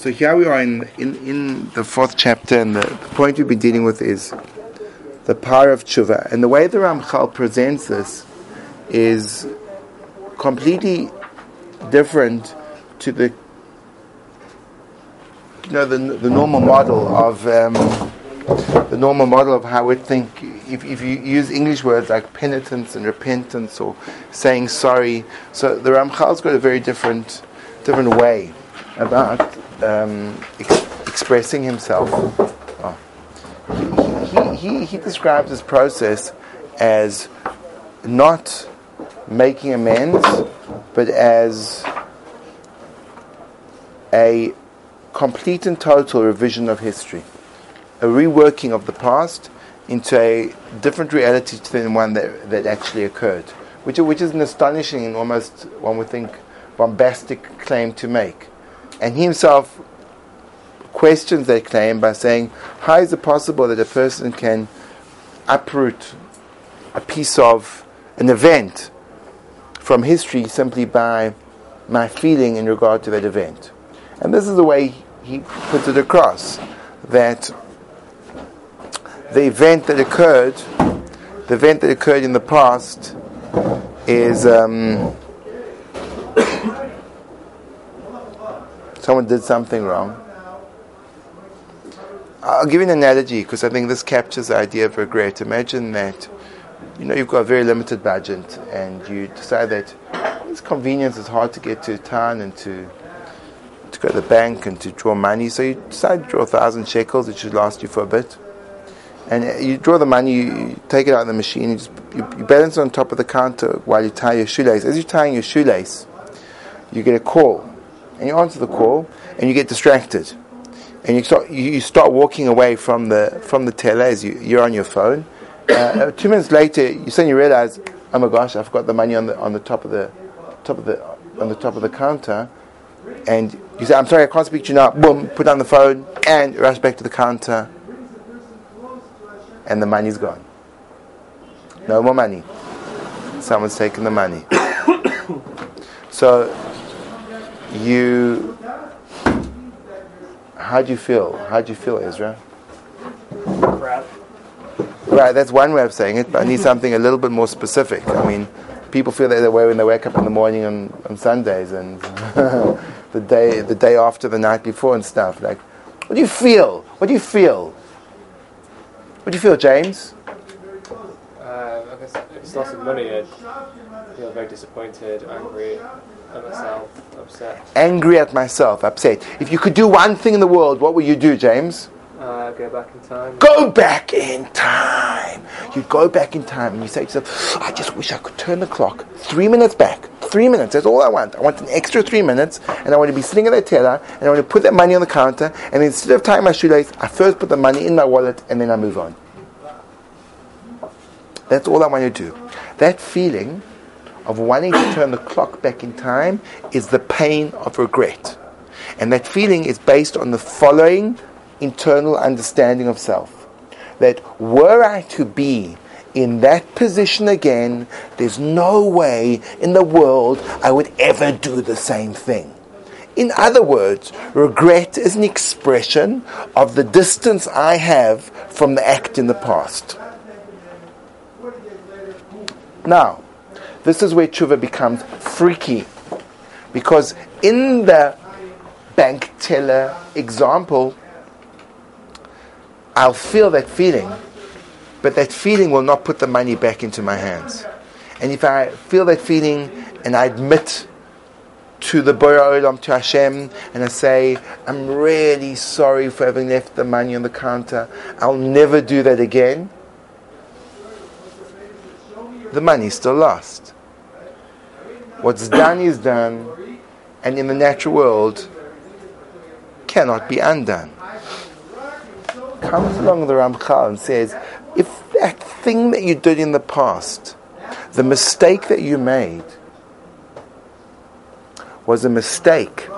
So here we are in, in, in the fourth chapter, and the, the point we've been dealing with is the power of tshuva. And the way the Ramchal presents this is completely different to the you know the, the normal model of um, the normal model of how we think. If, if you use English words like penitence and repentance or saying sorry, so the Ramchal's got a very different different way about um, ex- expressing himself. Oh. He, he, he describes this process as not making amends, but as a complete and total revision of history, a reworking of the past into a different reality than one that, that actually occurred, which, which is an astonishing and almost, one would think, bombastic claim to make. And he himself questions that claim by saying, How is it possible that a person can uproot a piece of an event from history simply by my feeling in regard to that event? And this is the way he puts it across that the event that occurred, the event that occurred in the past, is um, someone did something wrong. I'll give you an analogy because I think this captures the idea of regret. Imagine that you know you've got a very limited budget and you decide that it's convenience, it's hard to get to town and to to go to the bank and to draw money. So you decide to draw a thousand shekels, it should last you for a bit. And uh, you draw the money, you take it out of the machine, you, just, you, you balance it on top of the counter while you tie your shoelace. As you're tying your shoelace, you get a call. And you answer the call, and you get distracted. And you start, you start walking away from the, from the teller as you, you're on your phone. Uh, two minutes later, you suddenly realize, oh my gosh, I forgot the money on the, on the top of the, top of the, on the top of the counter and you say, I'm sorry, I can't speak to you now. Boom, put down the phone and rush back to the counter. And the money's gone. No more money. Someone's taken the money. so, you. How do you feel? How do you feel, Ezra? Crap. Right, that's one way of saying it, but I need something a little bit more specific. I mean, people feel that way when they wake up in the morning on, on Sundays and the day the day after the night before and stuff. Like, what do you feel? What do you feel? What do you feel, James? Uh, I guess it's lots of money, I'd feel very disappointed, angry at myself, upset. Angry at myself, upset. If you could do one thing in the world, what would you do, James? Uh, go back in time. Go back in time. You go back in time and you say to yourself, I just wish I could turn the clock three minutes back. Three minutes, that's all I want. I want an extra three minutes and I want to be sitting at that teller and I want to put that money on the counter and instead of tying my shoelace, I first put the money in my wallet and then I move on. That's all I want to do. That feeling of wanting to turn the clock back in time is the pain of regret. And that feeling is based on the following internal understanding of self. That were I to be in that position again, there's no way in the world I would ever do the same thing. In other words, regret is an expression of the distance I have from the act in the past. Now, this is where tshuva becomes freaky. Because in the bank teller example, I'll feel that feeling, but that feeling will not put the money back into my hands. And if I feel that feeling and I admit to the Borei Olam, to Hashem, and I say, I'm really sorry for having left the money on the counter, I'll never do that again, the money's still lost. What's done is done, and in the natural world, cannot be undone comes along the Ramchal and says, if that thing that you did in the past, the mistake that you made, was a mistake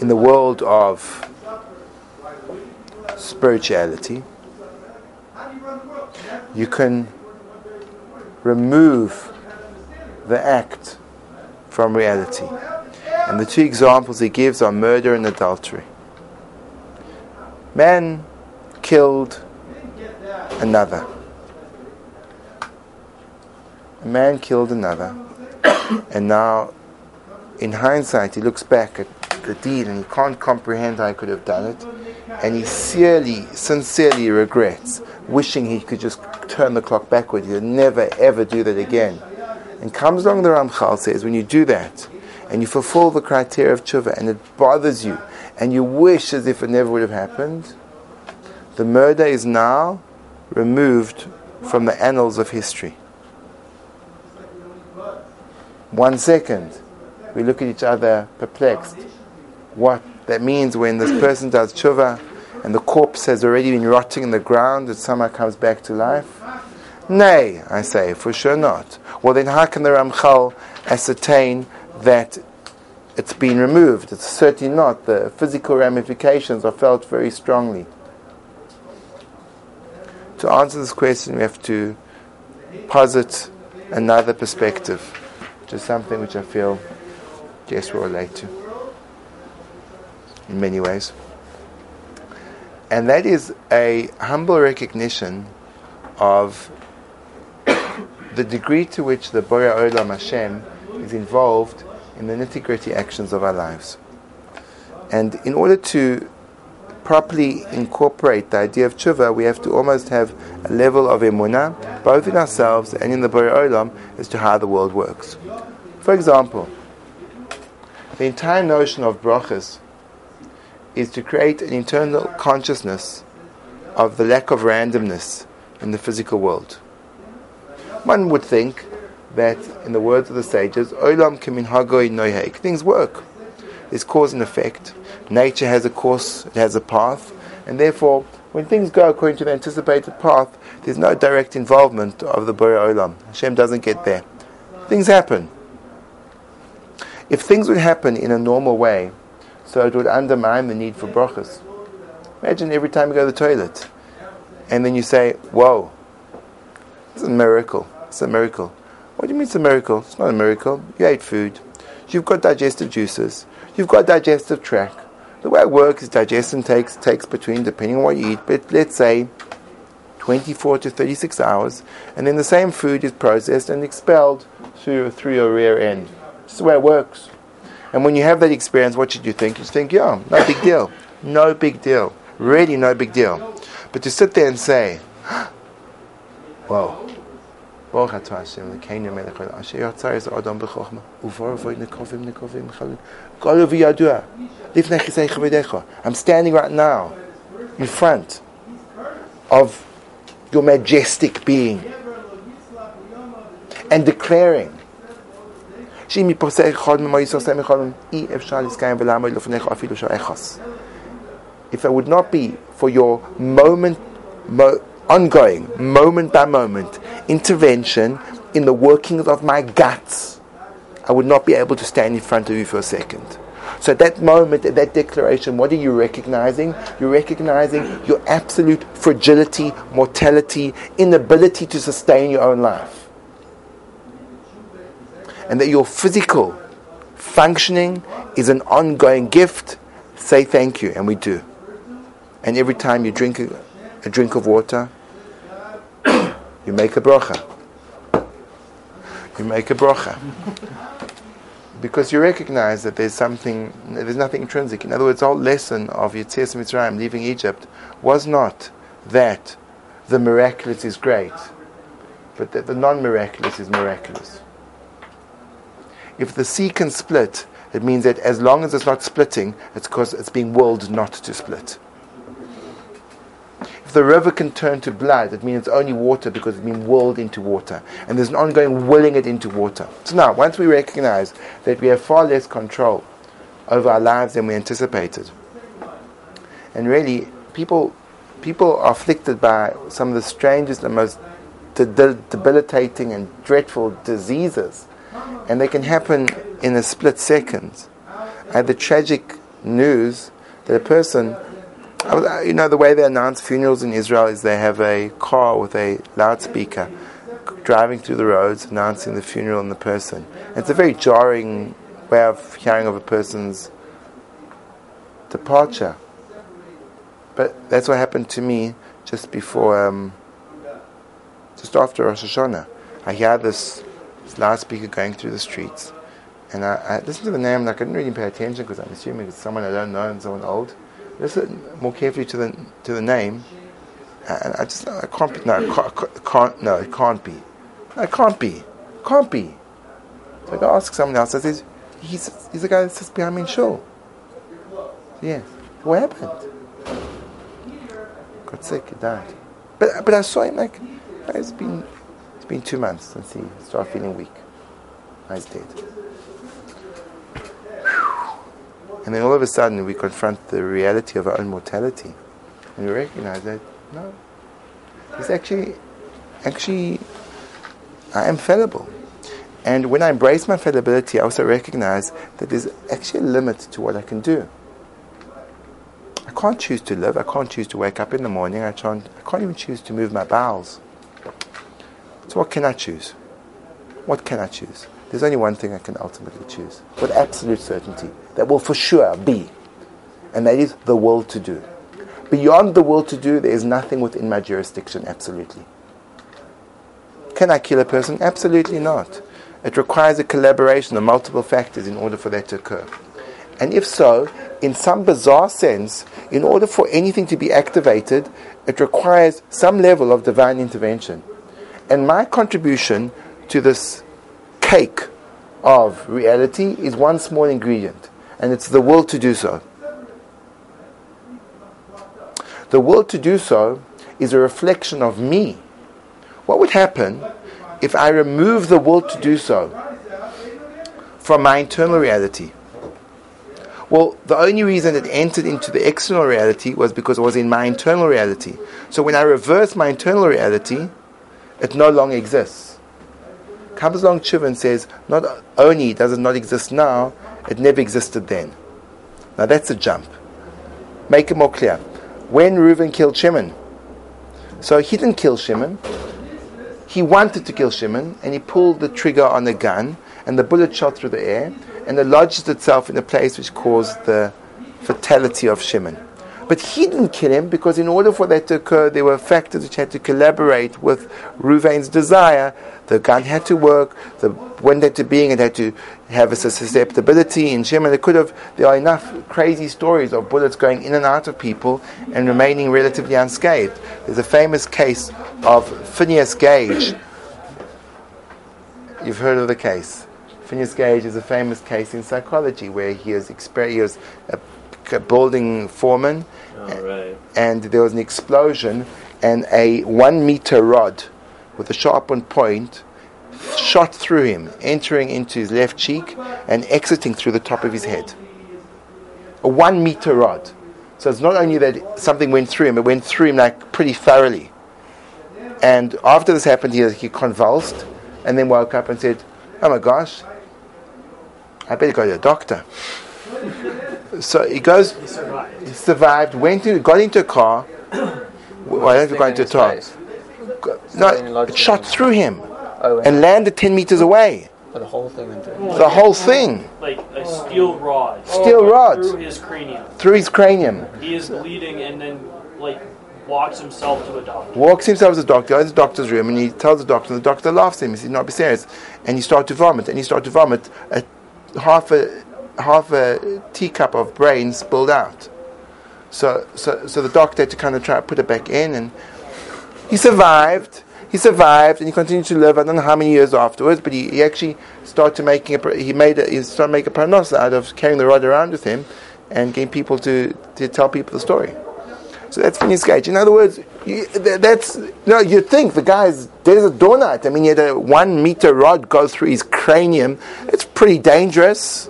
in the world of spirituality, you can remove the act from reality. And the two examples he gives are murder and adultery. Man killed another. A man killed another. and now, in hindsight, he looks back at the deed and he can't comprehend how he could have done it. And he sincerely, sincerely regrets, wishing he could just turn the clock backward. He'll never, ever do that again. And comes along the Ramchal says, when you do that, and you fulfill the criteria of tshuva, and it bothers you, and you wish as if it never would have happened, the murder is now removed from the annals of history. One second, we look at each other perplexed. What that means when this person does tshuva and the corpse has already been rotting in the ground, it somehow comes back to life? Nay, I say, for sure not. Well, then how can the Ramchal ascertain that it's been removed? It's certainly not. The physical ramifications are felt very strongly. To answer this question, we have to posit another perspective, which is something which I feel Jess will relate to in many ways. And that is a humble recognition of the degree to which the Borei Olam Hashem is involved in the nitty gritty actions of our lives. And in order to properly incorporate the idea of tshuva, we have to almost have a level of emunah, both in ourselves and in the Borei Olam, as to how the world works. For example, the entire notion of brachas is to create an internal consciousness of the lack of randomness in the physical world. One would think that, in the words of the sages, Olam kimin hagoi noihek, things work. There's cause and effect. Nature has a course, it has a path, and therefore, when things go according to the anticipated path, there's no direct involvement of the Borei Olam. Hashem doesn't get there. Things happen. If things would happen in a normal way, so it would undermine the need for brachas. Imagine every time you go to the toilet, and then you say, "Whoa, it's a miracle! It's a miracle." What do you mean it's a miracle? It's not a miracle. You ate food. You've got digestive juices. You've got digestive tract. The way it works is digestion takes takes between, depending on what you eat, but let's say 24 to 36 hours, and then the same food is processed and expelled through through your rear end. This is the way it works. And when you have that experience, what should you think? You think, yeah, no big deal. No big deal. Really, no big deal. But to sit there and say, whoa. I'm standing right now in front of your majestic being and declaring שאם יפרסה אחד ממויס עושה מחולם, אי אפשר לסקיים ולעמוד לפניך אפילו שעה אחס. If it would not be for your moment, mo, ongoing, moment by moment intervention in the workings of my guts, I would not be able to stand in front of you for a second. So at that moment, at that declaration, what are you recognizing? You're recognizing your absolute fragility, mortality, inability to sustain your own life and that your physical functioning is an ongoing gift, say thank you, and we do. And every time you drink a, a drink of water, you make a bracha. You make a bracha. because you recognize that there's something, there's nothing intrinsic. In other words, the whole lesson of Yetzias Mitzrayim, leaving Egypt, was not that the miraculous is great, but that the non-miraculous is miraculous. If the sea can split, it means that as long as it's not splitting, it's because it's being willed not to split. If the river can turn to blood, it means it's only water because it's been willed into water. And there's an ongoing willing it into water. So now, once we recognize that we have far less control over our lives than we anticipated, and really, people, people are afflicted by some of the strangest and most debilitating and dreadful diseases and they can happen in a split second. I had the tragic news that a person, you know, the way they announce funerals in Israel is they have a car with a loudspeaker driving through the roads announcing the funeral and the person. It's a very jarring way of hearing of a person's departure. But that's what happened to me just before, um, just after Rosh Hashanah. I hear this, this loudspeaker going through the streets, and I, I listened to the name, and I couldn't really pay attention because I'm assuming it's someone I don't know and someone old. Listen more carefully to the to the name, and I just I can't be no it can't, it no it can't be, no, it can't be, can't be. So I go ask someone else. I says he's he's the guy that sits behind me in shul. Yes, what happened? Got sick, he died. But but I saw him like it's been it's been two months since he started feeling weak. Now he's dead. And then all of a sudden we confront the reality of our own mortality. And we recognize that, no, it's actually, actually, I am fallible. And when I embrace my fallibility, I also recognize that there's actually a limit to what I can do. I can't choose to live. I can't choose to wake up in the morning. I can't, I can't even choose to move my bowels. So, what can I choose? What can I choose? There's only one thing I can ultimately choose with absolute certainty that will for sure be, and that is the will to do. Beyond the will to do, there is nothing within my jurisdiction, absolutely. Can I kill a person? Absolutely not. It requires a collaboration of multiple factors in order for that to occur. And if so, in some bizarre sense, in order for anything to be activated, it requires some level of divine intervention. And my contribution to this cake of reality is one small ingredient, and it's the will to do so. The will to do so is a reflection of me. What would happen if I remove the will to do so from my internal reality? Well, the only reason it entered into the external reality was because it was in my internal reality. So when I reverse my internal reality, it no longer exists comes along Tshuva and says, not only does it not exist now, it never existed then. Now that's a jump. Make it more clear. When Reuven killed Shimon, so he didn't kill Shimon. He wanted to kill Shimon, and he pulled the trigger on the gun, and the bullet shot through the air, and it lodged itself in a place which caused the fatality of Shimon. But he didn't kill him because, in order for that to occur, there were factors which had to collaborate with Ruvain's desire. The gun had to work, the wind had to being, it had to have a susceptibility in Shimon. It could have, there are enough crazy stories of bullets going in and out of people and remaining relatively unscathed. There's a famous case of Phineas Gage. You've heard of the case. Phineas Gage is a famous case in psychology where he was, exper- he was a a building foreman, oh, right. and there was an explosion, and a one meter rod with a sharpened point shot through him, entering into his left cheek and exiting through the top of his head. A one meter rod. So it's not only that something went through him, it went through him like pretty thoroughly. And after this happened, he, he convulsed and then woke up and said, Oh my gosh, I better go to the doctor. So he goes. He survived. He survived. Went to, got into a car. Why don't you go into a car? No, it shot through him Oh, and landed ten meters away. the whole thing into The whole thing like a steel rod. Steel oh, rod. through his cranium. through his cranium. He is bleeding and then like walks himself to a doctor. Walks himself as a doctor, goes to the doctor's room, and he tells the doctor, and the doctor laughs at him. He says, "Not be serious," and he starts to vomit, and he starts to vomit. A, half a half a teacup of brain spilled out. So, so, so the doctor had to kind of try to put it back in, and he survived. He survived, and he continued to live. I don't know how many years afterwards, but he, he actually started making a he made a, he started making a parnos out of carrying the rod around with him, and getting people to, to tell people the story. So that's Phineas Gage. In other words, you, th- that's no. You think the guy's as a doornut. I mean, he had a one meter rod go through his cranium. It's pretty dangerous,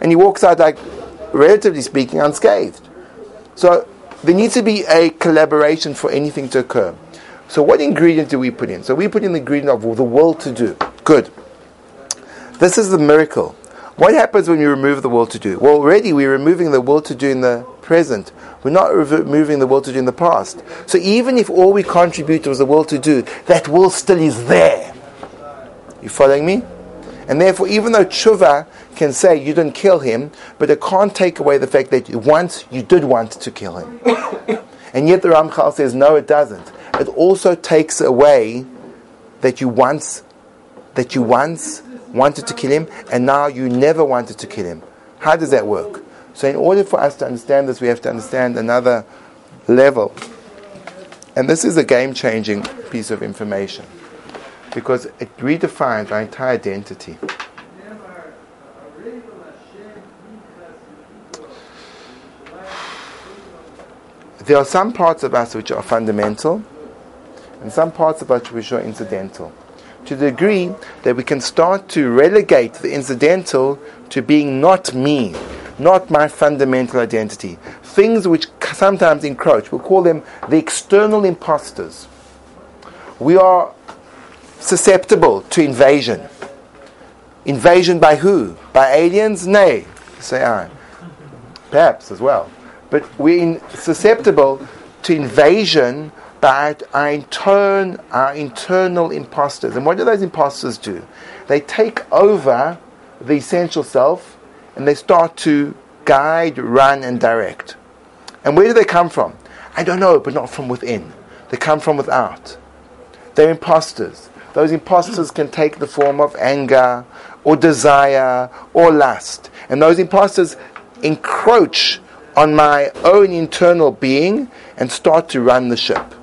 and he walks out like, relatively speaking, unscathed. So there needs to be a collaboration for anything to occur. So what ingredient do we put in? So we put in the ingredient of the will to do. Good. This is the miracle. What happens when you remove the will to do? Well, already we're removing the will to do in the present. We're not removing the will to do in the past. So even if all we contribute was the will to do, that will still is there. You following me? And therefore, even though tshuva can say you didn't kill him, but it can't take away the fact that once you did want to kill him. and yet the Ramchal says, no, it doesn't. It also takes away that you once, that you once wanted to kill him, and now you never wanted to kill him. How does that work? So, in order for us to understand this, we have to understand another level. And this is a game changing piece of information because it redefines our entire identity. There are some parts of us which are fundamental, and some parts of us which are incidental. To the degree that we can start to relegate the incidental to being not me, not my fundamental identity. Things which sometimes encroach, we'll call them the external imposters. We are susceptible to invasion. Invasion by who? By aliens? Nay, say I. Perhaps as well. But we're susceptible to invasion by our, intern, our internal imposters. And what do those imposters do? They take over the essential self and they start to guide, run, and direct. And where do they come from? I don't know, but not from within. They come from without. They're imposters. Those imposters can take the form of anger or desire or lust. And those imposters encroach on my own internal being and start to run the ship.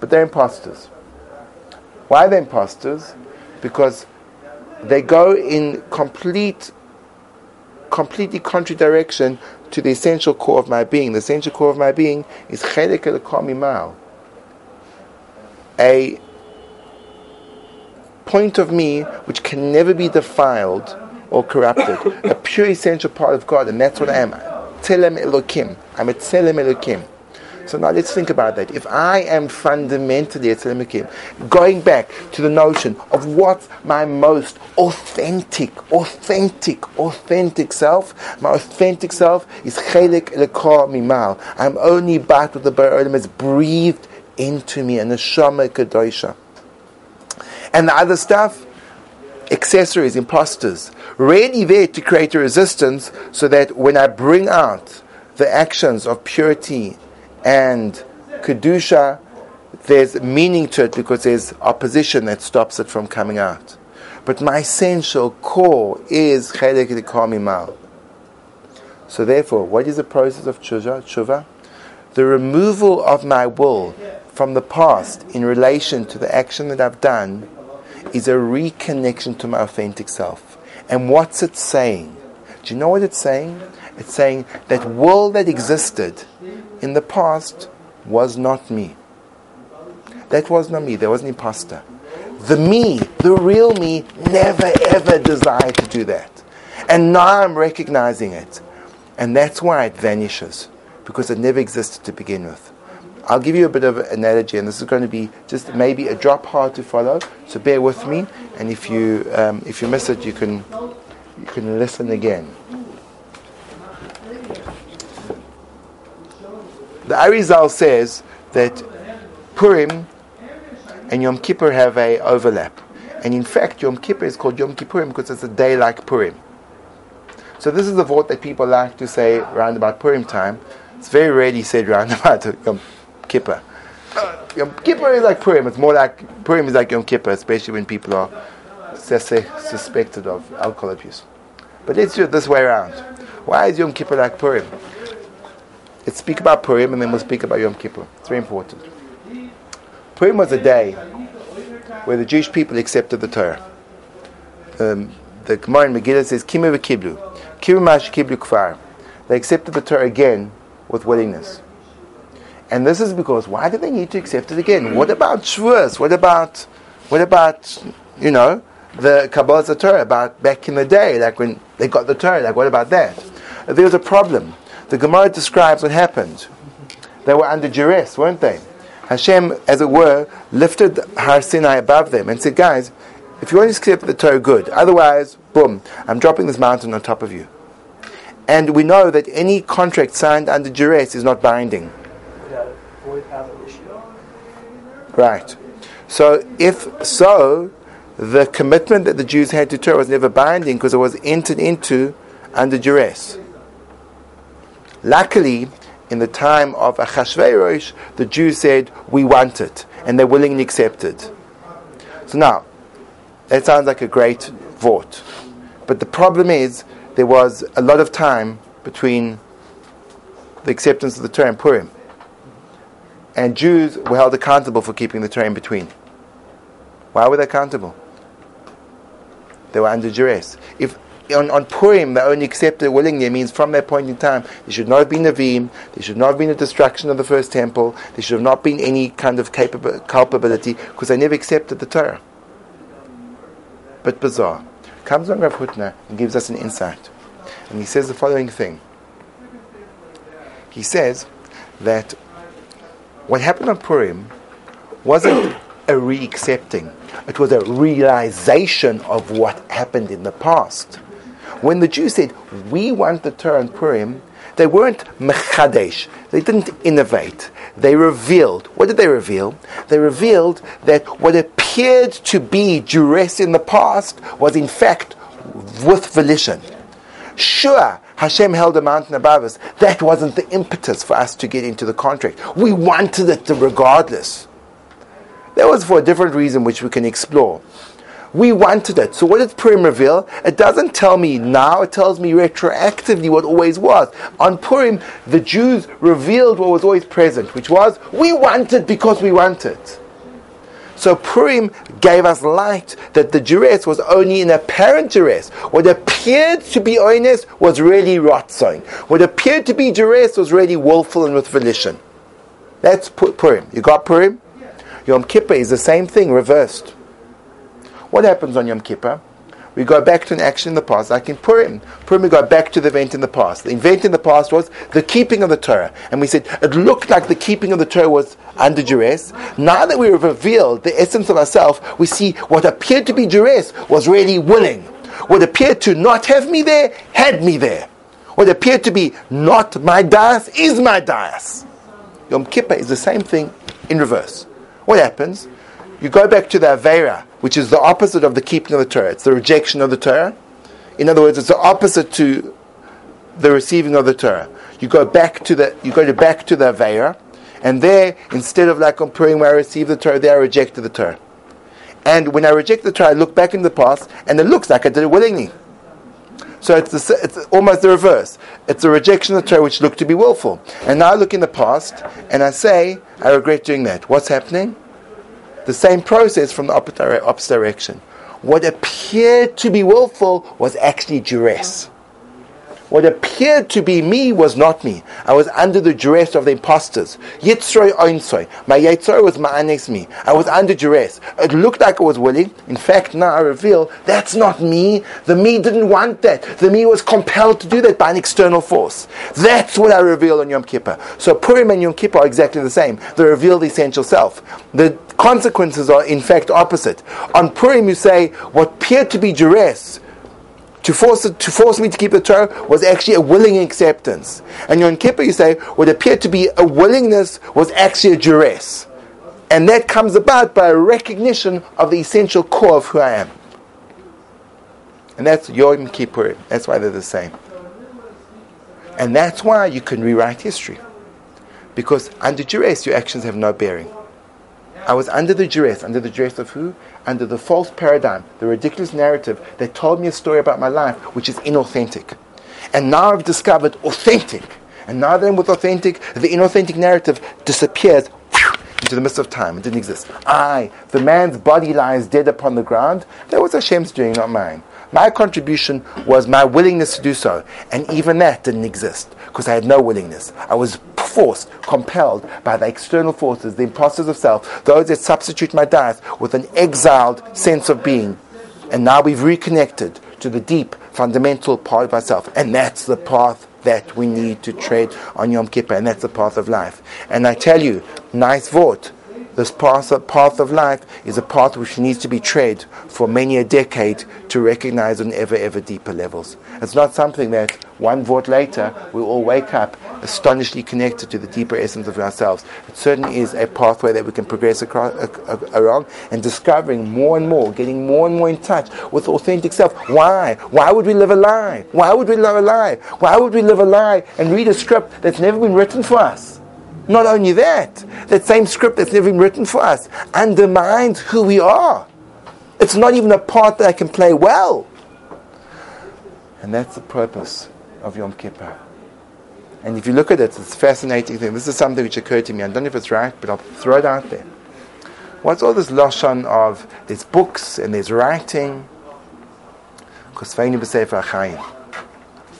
But they're imposters. Why are they imposters? Because they go in complete, completely contrary direction to the essential core of my being. The essential core of my being is chelek el a point of me which can never be defiled or corrupted, a pure essential part of God, and that's what I am. Tzelem Elokim. I'm a Tzelem Elokim. So now let's think about that. If I am fundamentally a Tzelemekim, going back to the notion of what's my most authentic, authentic, authentic self, my authentic self is Chelik Lekor Mimal. I'm only bat with the Bar is breathed into me, and the Shama Kadosha. And the other stuff, accessories, imposters, ready there to create a resistance so that when I bring out the actions of purity and kedusha, there's meaning to it because there's opposition that stops it from coming out. But my essential core is chelek mimal. So therefore, what is the process of tshuva? The removal of my will from the past in relation to the action that I've done is a reconnection to my authentic self. And what's it saying? Do you know what it's saying? It's saying that world that existed in the past was not me. That was not me. There was an imposter. The me, the real me, never ever desired to do that. And now I'm recognizing it. And that's why it vanishes, because it never existed to begin with. I'll give you a bit of an analogy, and this is going to be just maybe a drop hard to follow. So bear with me, and if you um, if you miss it, you can you can listen again. The Arizal says that Purim and Yom Kippur have a overlap. And in fact, Yom Kippur is called Yom Kippurim because it's a day like Purim. So this is the vote that people like to say around about Purim time. It's very rarely said around about Yom Kippur. Yom Kippur is like Purim. It's more like Purim is like Yom Kippur, especially when people are suspected of alcohol abuse. But let's do it this way around. Why is Yom Kippur like Purim? Let's speak about Purim and then we'll speak about Yom Kippur. It's very important. Purim was a day where the Jewish people accepted the Torah. Um, the Gemara in Megillah says, Kimu v'kiblu. Kimu kiblu kfar. They accepted the Torah again with willingness. And this is because why do they need to accept it again? What about Shavuos? What about, what about, you know, the Kabbalah Torah about back in the day, like when they got the Torah? Like what about that? There was a problem the Gemara describes what happened. They were under duress, weren't they? Hashem, as it were, lifted Har Sinai above them and said, Guys, if you want to accept the Torah, good. Otherwise, boom, I'm dropping this mountain on top of you. And we know that any contract signed under duress is not binding. Right. So, if so, the commitment that the Jews had to Torah was never binding because it was entered into under duress. Luckily, in the time of Achashverosh, the Jews said, We want it, and they willingly accepted. So now, that sounds like a great vote. But the problem is, there was a lot of time between the acceptance of the Torah and Purim. And Jews were held accountable for keeping the Torah in between. Why were they accountable? They were under duress. If on, on Purim they only accepted willingly, it means from that point in time there should not have been Nevi'im, there should not have been a destruction of the first temple, there should have not been any kind of capab- culpability because they never accepted the Torah. But bizarre. Comes on Rav Hutner and gives us an insight. And he says the following thing. He says that what happened on Purim wasn't a re accepting, it was a realization of what happened in the past. When the Jews said, We want the Torah on Purim, they weren't mechadesh. They didn't innovate. They revealed. What did they reveal? They revealed that what appeared to be duress in the past was in fact with volition. Sure, Hashem held a mountain above us. That wasn't the impetus for us to get into the contract. We wanted it regardless. That was for a different reason which we can explore. We wanted it. So what did Purim reveal? It doesn't tell me now, it tells me retroactively what always was. On Purim, the Jews revealed what was always present, which was, we wanted because we wanted. So Purim gave us light that the duress was only an apparent duress. What appeared to be oines was really rotzing. What appeared to be duress was really willful and with volition. That's Purim. You got Purim? Yom Kippur is the same thing, reversed. What happens on Yom Kippur? We go back to an action in the past, like in Purim. Purim, we go back to the event in the past. The event in the past was the keeping of the Torah. And we said it looked like the keeping of the Torah was under duress. Now that we have revealed the essence of ourselves, we see what appeared to be duress was really willing. What appeared to not have me there, had me there. What appeared to be not my dais is my dais. Yom Kippur is the same thing in reverse. What happens? You go back to the Avera, which is the opposite of the keeping of the Torah. It's the rejection of the Torah. In other words, it's the opposite to the receiving of the Torah. You go back to the you go to back to the Avera, and there, instead of like on Purim where I received the Torah, there I rejected the Torah. And when I reject the Torah, I look back in the past, and it looks like I did it willingly. So it's, the, it's almost the reverse. It's a rejection of the Torah which looked to be willful. And now I look in the past, and I say, I regret doing that. What's happening? The same process from the opposite direction. What appeared to be willful was actually duress. What appeared to be me was not me. I was under the duress of the impostors. Yitzroy oinsoy. My Yitzroy was ma'anes me. I was under duress. It looked like I was willing. In fact, now I reveal that's not me. The me didn't want that. The me was compelled to do that by an external force. That's what I reveal on Yom Kippur. So Purim and Yom Kippur are exactly the same. They reveal the essential self. The consequences are in fact opposite. On Purim you say what appeared to be duress to force, to force me to keep the Torah was actually a willing acceptance. And Yom Kippur, you say, what appeared to be a willingness was actually a duress. And that comes about by a recognition of the essential core of who I am. And that's Yom Kippur. That's why they're the same. And that's why you can rewrite history. Because under duress, your actions have no bearing. I was under the duress. Under the duress of who? Under the false paradigm, the ridiculous narrative that told me a story about my life which is inauthentic. And now I've discovered authentic. And now that I'm with authentic, the inauthentic narrative disappears into the midst of time. It didn't exist. I, the man's body lies dead upon the ground. That was Hashem's doing, not mine. My contribution was my willingness to do so. And even that didn't exist because I had no willingness. I was forced, compelled by the external forces, the impostors of self, those that substitute my death with an exiled sense of being. And now we've reconnected to the deep, fundamental part of ourselves. And that's the path that we need to tread on Yom Kippur, and that's the path of life. And I tell you, nice vote this path of, path of life is a path which needs to be tread for many a decade to recognize on ever, ever deeper levels. It's not something that one vote later we'll all wake up astonishingly connected to the deeper essence of ourselves. It certainly is a pathway that we can progress across, along and discovering more and more, getting more and more in touch with authentic self. Why? Why would we live a lie? Why would we live a lie? Why would we live a lie and read a script that's never been written for us? Not only that, that same script that's never been written for us undermines who we are. It's not even a part that I can play well. And that's the purpose of Yom Kippur. And if you look at it, it's a fascinating thing. This is something which occurred to me. I don't know if it's right, but I'll throw it out there. What's all this lashon of there's books and there's writing?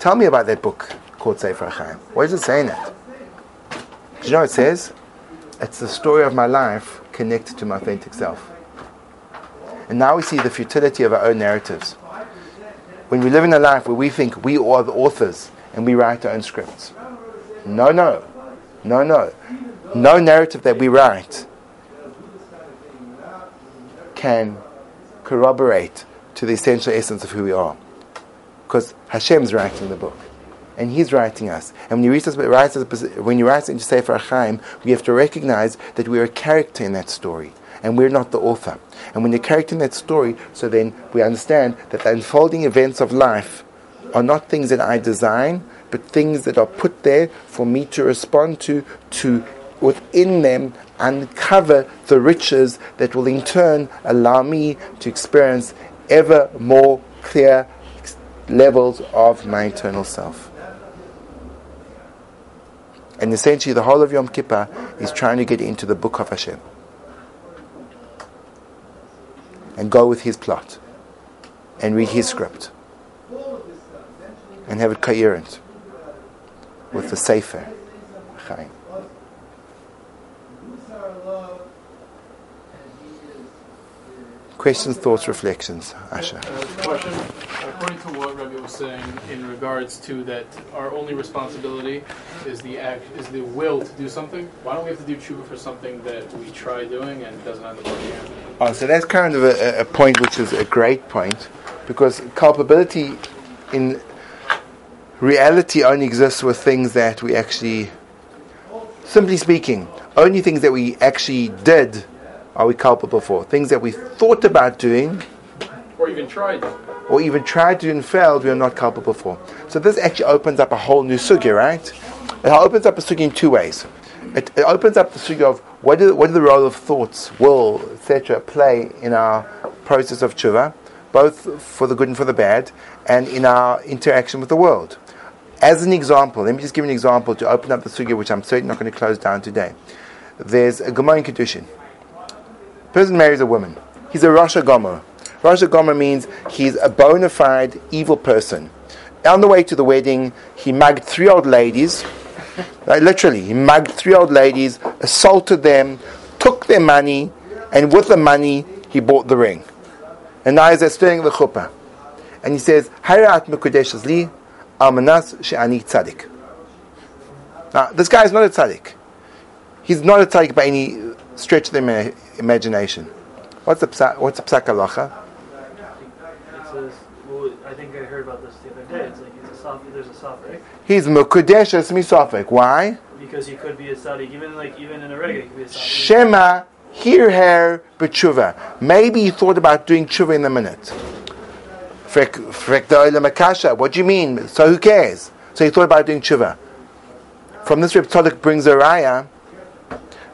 Tell me about that book called Sefer. What is it saying that? Do you know what it says? It's the story of my life connected to my authentic self. And now we see the futility of our own narratives. When we live in a life where we think we are the authors and we write our own scripts. No, no. No, no. No narrative that we write can corroborate to the essential essence of who we are. Because Hashem's writing the book. And He's writing us. And when you, read us, when you write into Sefer HaChaim, we have to recognize that we're a character in that story. And we're not the author. And when you're a character in that story, so then we understand that the unfolding events of life are not things that I design, but things that are put there for me to respond to, to within them uncover the riches that will in turn allow me to experience ever more clear levels of my eternal self. And essentially, the whole of Yom Kippur is trying to get into the book of Hashem and go with his plot and read his script and have it coherent with the Sefer Chaim. Questions, thoughts, reflections, Asha. Uh, question. According to what Rebbe was saying in regards to that, our only responsibility is the act, is the will to do something. Why don't we have to do tshuva for something that we try doing and doesn't end up working? Oh, so that's kind of a, a point which is a great point, because culpability in reality only exists with things that we actually, simply speaking, only things that we actually did are we culpable for. Things that we thought about doing, or even tried, or even tried to and failed, we are not culpable for. So this actually opens up a whole new sugya, right? It opens up a sugya in two ways. It, it opens up the sugya of what do, what do the role of thoughts, will, etc., play in our process of tshuva, both for the good and for the bad, and in our interaction with the world. As an example, let me just give an example to open up the sugya, which I'm certainly not going to close down today. There's a Gemara in Kedushin. person marries a woman. He's a Rasha Gomer. Rasha Gomer means he's a bona fide evil person. On the way to the wedding, he mugged three old ladies. Like, literally, he mugged three old ladies, assaulted them, took their money, and with the money, he bought the ring. And now he's stirring the chuppah. And he says, Hayrat li, Almanas she'ani tzaddik. Now, this guy is not a tzaddik. He's not a tzaddik by any stretch of the ima- imagination. What's the psa- what's the psak halacha? Well, I think I heard about this the other day. It's like it's a soft, there's a suffix He's mukadesh es misafik. Why? because he could be a tzaddik, even like even in a regular, he could be a tzaddik. Shema hear her b'tshuva. Maybe he thought about doing tshuva in a minute. What do you mean? So who cares? So he thought about doing tshuva. From this, Reb Tzadok brings a raya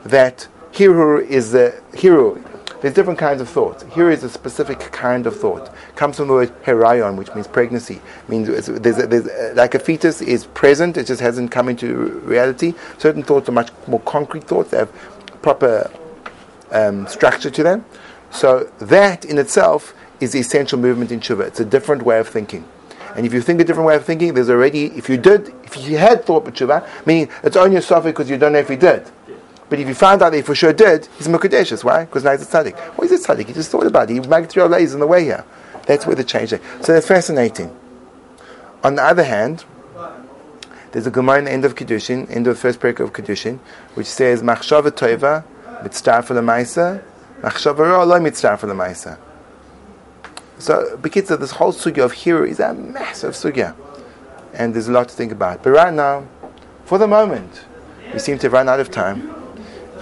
that hiru is a hiru. There's different kinds of thoughts. Here is a specific kind of thought. Comes from the word herayon, which means pregnancy. means there's, a, there's a, like a fetus is present, it just hasn't come into reality. Certain thoughts are much more concrete thoughts. They have proper um, structure to them. So that in itself is the essential movement in tshuva. It's a different way of thinking. And if you think a different way of thinking, there's already, if you did, if you had thought but tshuva, meaning it's only a suffix because you don't know if he did. But if you found out that he for sure did, he's Mukadeshis. Why? Because now he's a tzaddik. Why is it tzaddik? He just thought about it. He three ladies on the way here. That's where the change is. So that's fascinating. On the other hand, there's a Gemara in the end of Kiddushin, end of the first paragraph of Kiddushin, which says, Machshava toiva, mitzvah for the maisa, machshava ra lo mitzvah for the maisa. So, because this whole sugya of hero is a massive sugya, and there's a lot to think about. But right now, for the moment, we seem to have run out of time.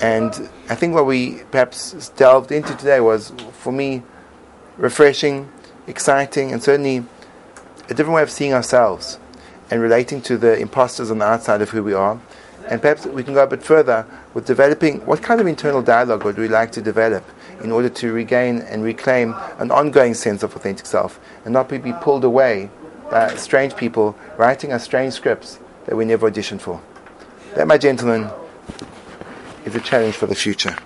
And I think what we perhaps delved into today was, for me, refreshing, exciting, and certainly a different way of seeing ourselves and relating to the imposters on the outside of who we are. And perhaps we can go a bit further with developing what kind of internal dialogue would we like to develop in order to regain and reclaim an ongoing sense of authentic self and not be pulled away by strange people writing us strange scripts that we never auditioned for. That, my gentlemen, is a challenge for the future.